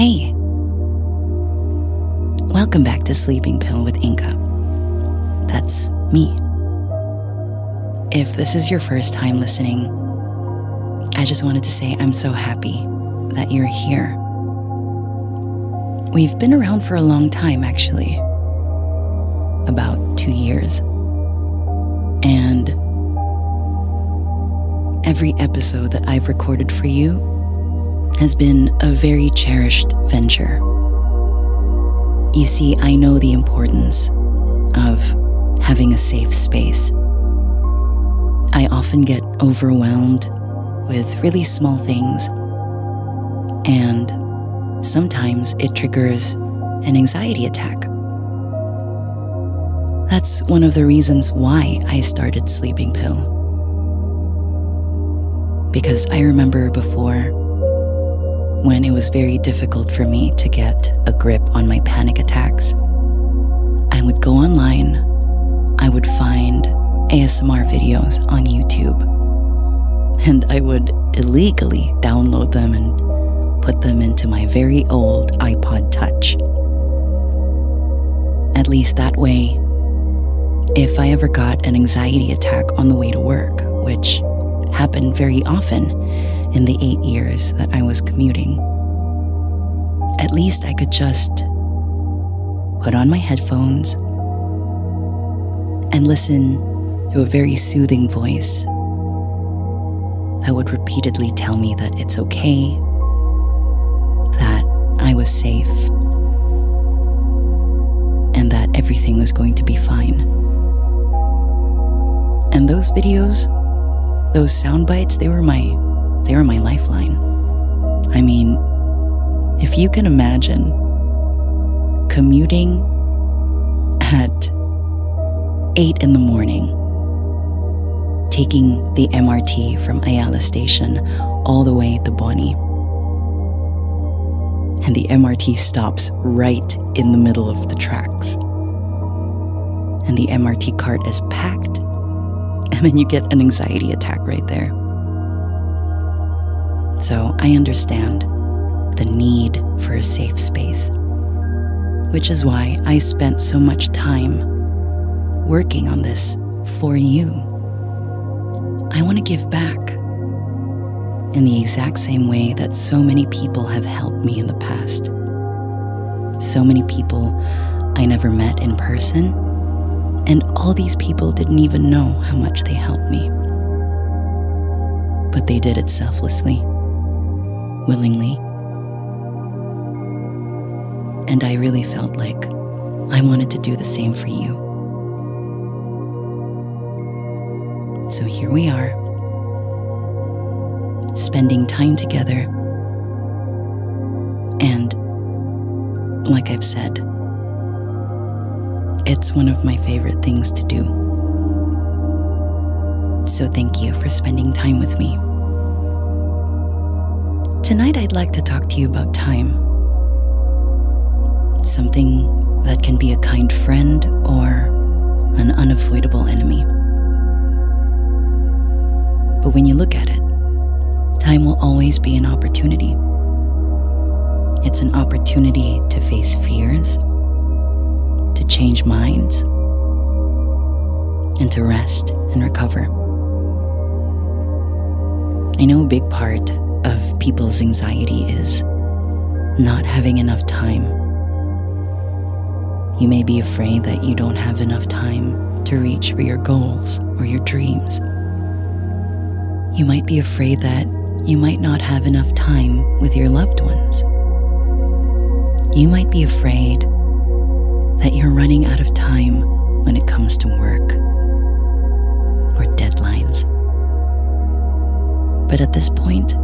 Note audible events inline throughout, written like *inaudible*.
Hey, welcome back to Sleeping Pill with Inka. That's me. If this is your first time listening, I just wanted to say I'm so happy that you're here. We've been around for a long time, actually. About two years. And every episode that I've recorded for you has been a very cherished venture. You see, I know the importance of having a safe space. I often get overwhelmed with really small things, and sometimes it triggers an anxiety attack. That's one of the reasons why I started Sleeping Pill. Because I remember before when it was very difficult for me to get a grip on my panic attacks, I would go online, I would find ASMR videos on YouTube, and I would illegally download them and put them into my very old iPod Touch. At least that way, if I ever got an anxiety attack on the way to work, which happened very often in the eight years that I was commuting, at least I could just put on my headphones and listen to a very soothing voice that would repeatedly tell me that it's okay, that I was safe, and that everything was going to be fine. And those videos, those sound bites, they were my they were my lifeline. I mean, if you can imagine commuting at 8 in the morning, taking the MRT from Ayala Station all the way to Boni. And the MRT stops right in the middle of the tracks. And the MRT cart is packed. *laughs* And then you get an anxiety attack right there. So I understand the need for a safe space, which is why I spent so much time working on this for you. I want to give back in the exact same way that so many people have helped me in the past. So many people I never met in person, and all these people didn't even know how much they helped me. But they did it selflessly, willingly. And I really felt like I wanted to do the same for you. So here we are, spending time together. And like I've said, it's one of my favorite things to do. So thank you for spending time with me. Tonight, I'd like to talk to you about time. Something that can be a kind friend or an unavoidable enemy. But when you look at it, time will always be an opportunity. It's an opportunity to face fears, to change minds, and to rest and recover. I know a big part of people's anxiety is not having enough time. You may be afraid that you don't have enough time to reach for your goals or your dreams. You might be afraid that you might not have enough time with your loved ones. You might be afraid that you're running out of time when it comes to work or deadlines. But at this point,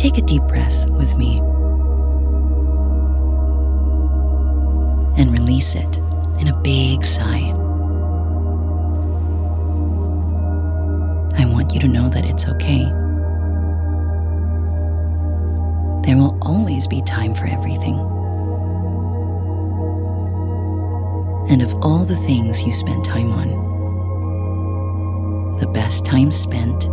take a deep breath with me and release it in a big sigh. I want you to know that it's okay. There will always be time for everything. And of all the things you spend time on, the best time spent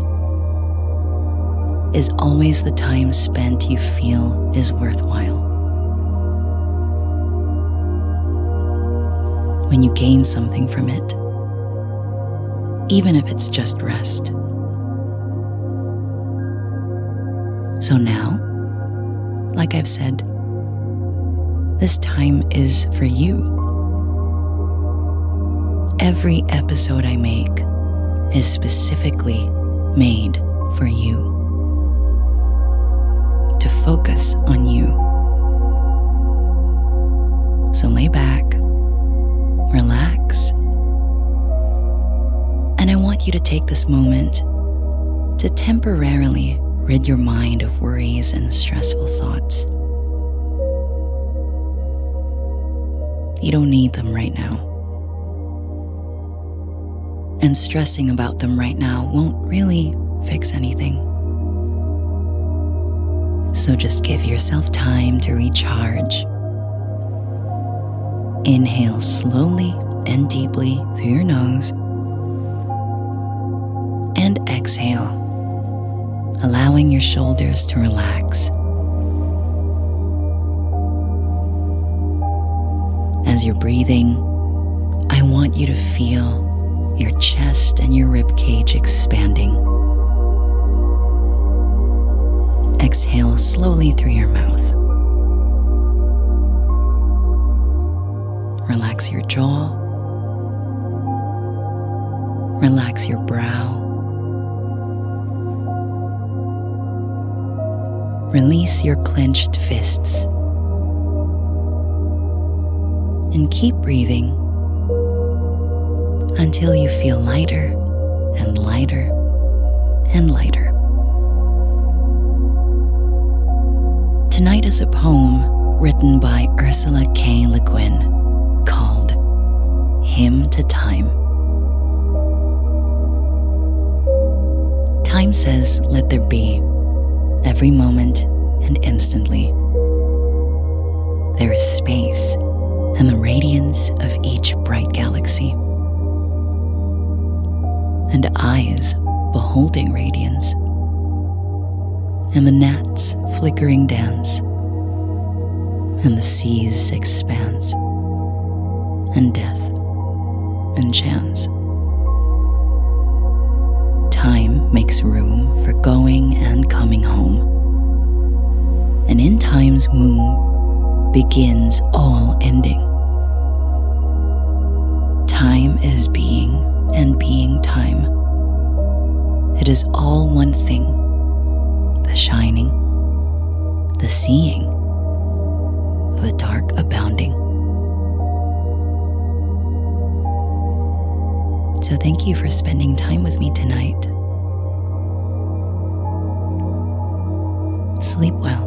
is always the time spent you feel is worthwhile. When you gain something from it, even if it's just rest. So now, like I've said, this time is for you. Every episode I make is specifically made for you. Focus on you. So lay back, relax, and I want you to take this moment to temporarily rid your mind of worries and stressful thoughts. You don't need them right now. And stressing about them right now won't really fix anything. So just give yourself time to recharge. Inhale slowly and deeply through your nose. And exhale, allowing your shoulders to relax. As you're breathing, I want you to feel your chest and your rib cage expanding. Exhale slowly through your mouth. Relax your jaw. Relax your brow. Release your clenched fists and keep breathing until you feel lighter and lighter and lighter. Tonight is a poem written by Ursula K. Le Guin called Hymn to Time. Time says, Let there be, every moment and instantly. There is space and the radiance of each bright galaxy. And eyes beholding radiance, and the gnats flickering dance, and the sea's expanse, and death and chance. Time makes room for going and coming home, and in time's womb begins all ending. Time is being, and being time. It is all one thing the shining, the seeing, the dark abounding. So, thank you for spending time with me tonight. Sleep well.